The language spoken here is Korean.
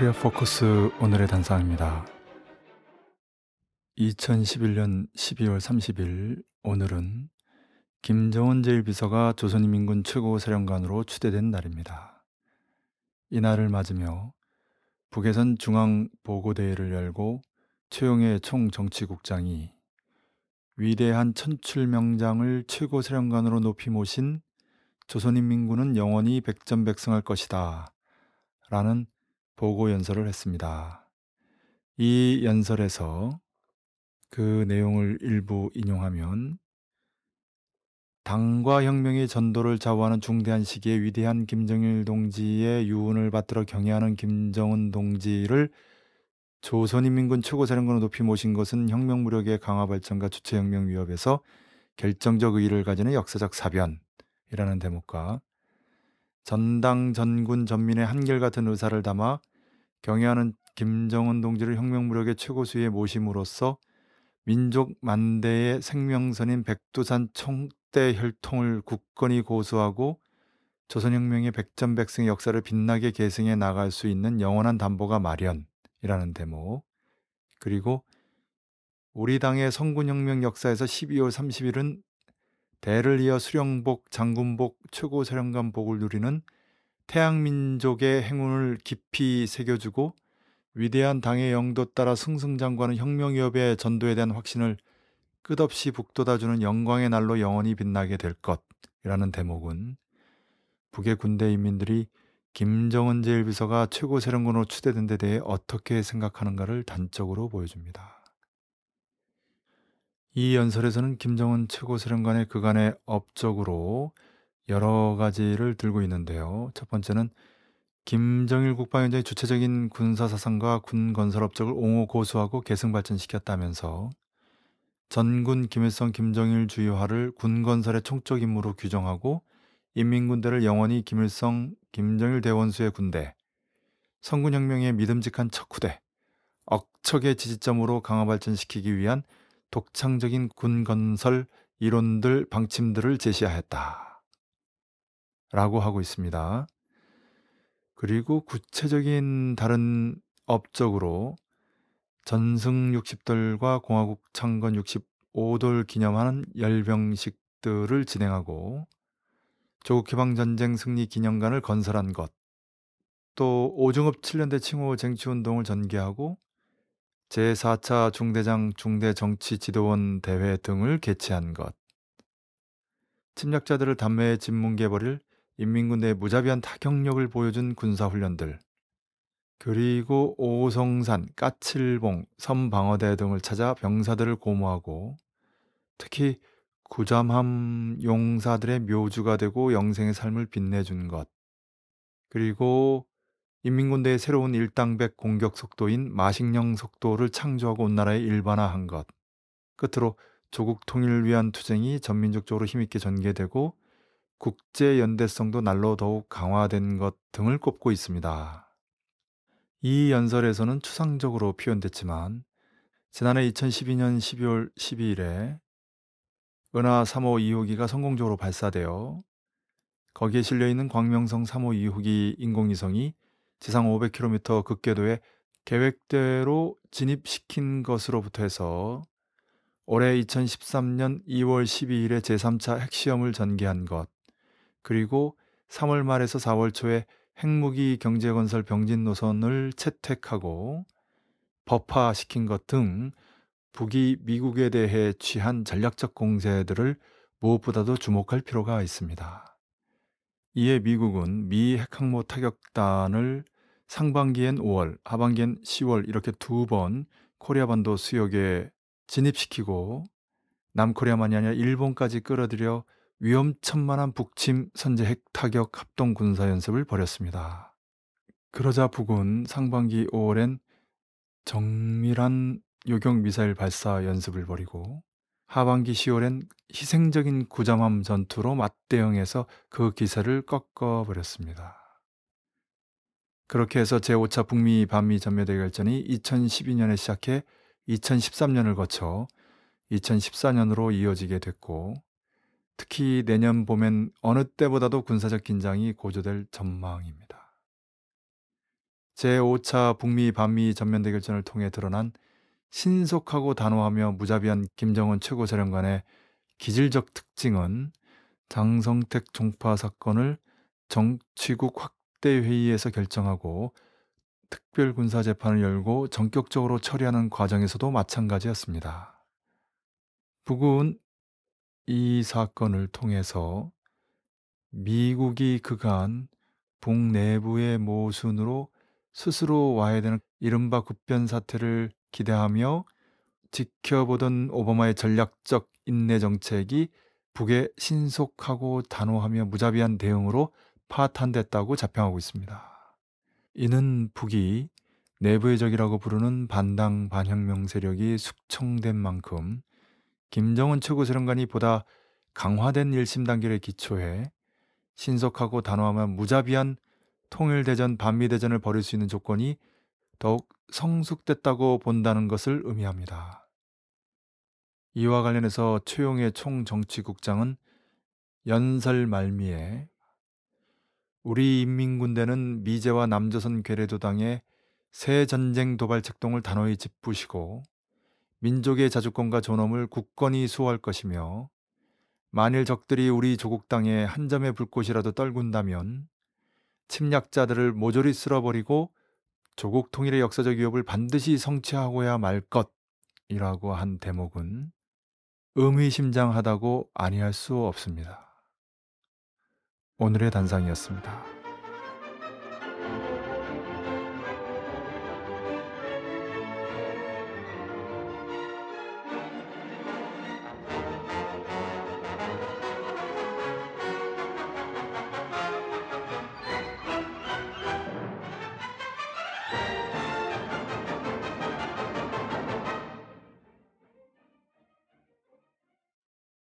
코리아 포커스 오늘의 단상입니다. 2011년 12월 30일 오늘은 김정은 제1비서가 조선인민군 최고사령관으로 추대된 날입니다. 이 날을 맞으며 북에선 중앙보고대회를 열고 최용해 총정치국장이 위대한 천출명장을 최고사령관으로 높이 모신 조선인민군은 영원히 백전백승할 것이다. 라는 보고 연설을 했습니다. 이 연설에서 그 내용을 일부 인용하면 당과 혁명의 전도를 좌우하는 중대한 시기에 위대한 김정일 동지의 유운을 받들어 경애하는 김정은 동지를 조선인민군 최고 사령관으로 높이 모신 것은 혁명 무력의 강화 발전과 주체 혁명 위협에서 결정적 의의를 가지는 역사적 사변이라는 대목과 전당 전군 전민의 한결같은 의사를 담아 경애하는 김정은 동지를 혁명 무력의 최고 수위에 모심으로써 민족 만대의 생명선인 백두산 총대 혈통을 굳건히 고수하고 조선혁명의 백전백승의 역사를 빛나게 계승해 나갈 수 있는 영원한 담보가 마련이라는 대목. 그리고 우리 당의 성군혁명 역사에서 12월 30일은 대를 이어 수령복, 장군복, 최고사령관복을 누리는 태양민족의 행운을 깊이 새겨주고 위대한 당의 영도 따라 승승장구하는 혁명위협의 전도에 대한 확신을 끝없이 북돋아주는 영광의 날로 영원히 빛나게 될 것이라는 대목은 북의 군대 인민들이 김정은 제1비서가 최고사령관으로 추대된 데 대해 어떻게 생각하는가를 단적으로 보여줍니다. 이 연설에서는 김정은 최고사령관의 그간의 업적으로 여러 가지를 들고 있는데요. 첫 번째는 김정일 국방위원장이 주체적인 군사 사상과 군 건설 업적을 옹호 고수하고 계승 발전시켰다면서 전군 김일성 김정일 주요화를 군 건설의 총적 임무로 규정하고 인민군대를 영원히 김일성 김정일 대원수의 군대, 성군혁명의 믿음직한 척후대, 억척의 지지점으로 강화 발전시키기 위한 독창적인 군 건설 이론들 방침들을 제시하였다. 라고 하고 있습니다. 그리고 구체적인 다른 업적으로 전승 60돌과 공화국 창건 65돌 기념하는 열병식들을 진행하고 조국 해방 전쟁 승리 기념관을 건설한 것, 또 오중업 7년대 칭호 쟁취 운동을 전개하고 제4차 중대장 중대 정치 지도원 대회 등을 개최한 것, 침략자들을 담매에 짓뭉개버릴 인민군대의 무자비한 타격력을 보여준 군사훈련들, 그리고 오성산, 까칠봉, 섬방어대 등을 찾아 병사들을 고모하고 특히 구잠함 용사들의 묘주가 되고 영생의 삶을 빛내준 것, 그리고 인민군대의 새로운 일당백 공격 속도인 마식령 속도를 창조하고 온 나라에 일반화한 것, 끝으로 조국 통일을 위한 투쟁이 전민족적으로 힘있게 전개되고 국제 연대성도 날로 더욱 강화된 것 등을 꼽고 있습니다. 이 연설에서는 추상적으로 표현됐지만 지난해 2012년 12월 12일에 은하 3호 2호기가 성공적으로 발사되어 거기에 실려 있는 광명성 3호 2호기 인공위성이 지상 500km 극궤도에 계획대로 진입시킨 것으로부터 해서 올해 2013년 2월 12일에 제3차 핵시험을 전개한 것, 그리고 3월 말에서 4월 초에 핵무기 경제건설 병진 노선을 채택하고 법화시킨 것 등 북이 미국에 대해 취한 전략적 공세들을 무엇보다도 주목할 필요가 있습니다. 이에 미국은 미 핵항모 타격단을 상반기엔 5월, 하반기엔 10월 이렇게 두 번 코리아 반도 수역에 진입시키고 남코리아만이 아니라 일본까지 끌어들여 위험천만한 북침 선제 핵 타격 합동 군사 연습을 벌였습니다. 그러자 북은 상반기 5월엔 정밀한 요격 미사일 발사 연습을 벌이고 하반기 10월엔 희생적인 구잠함 전투로 맞대응해서 그 기세를 꺾어버렸습니다. 그렇게 해서 제5차 북미 반미 전매대결전이 2012년에 시작해 2013년을 거쳐 2014년으로 이어지게 됐고 특히 내년 봄엔 어느 때보다도 군사적 긴장이 고조될 전망입니다. 제5차 북미 반미 전면 대결전을 통해 드러난 신속하고 단호하며 무자비한 김정은 최고사령관의 기질적 특징은 장성택 종파 사건을 정치국 확대 회의에서 결정하고 특별 군사 재판을 열고 전격적으로 처리하는 과정에서도 마찬가지였습니다. 북은 이 사건을 통해서 미국이 그간 북내부의 모순으로 스스로 와야 되는 이른바 급변 사태를 기대하며 지켜보던 오바마의 전략적 인내 정책이 북의 신속하고 단호하며 무자비한 대응으로 파탄됐다고 자평하고 있습니다. 이는 북이 내부의 적이라고 부르는 반당 반혁명 세력이 숙청된 만큼 김정은 최고사령관이 보다 강화된 일심 단결에 기초해 신속하고 단호하며 무자비한 통일대전 반미대전을 벌일 수 있는 조건이 더욱 성숙됐다고 본다는 것을 의미합니다. 이와 관련해서 최용의 총정치국장은 연설 말미에 우리 인민군대는 미제와 남조선 괴뢰도당의 새 전쟁 도발 책동을 단호히 짚으시고 민족의 자주권과 존엄을 굳건히 수호할 것이며 만일 적들이 우리 조국 땅에 한 점의 불꽃이라도 떨군다면 침략자들을 모조리 쓸어버리고 조국 통일의 역사적 위협을 반드시 성취하고야 말 것이라고 한 대목은 의미심장하다고 아니할 수 없습니다. 오늘의 단상이었습니다.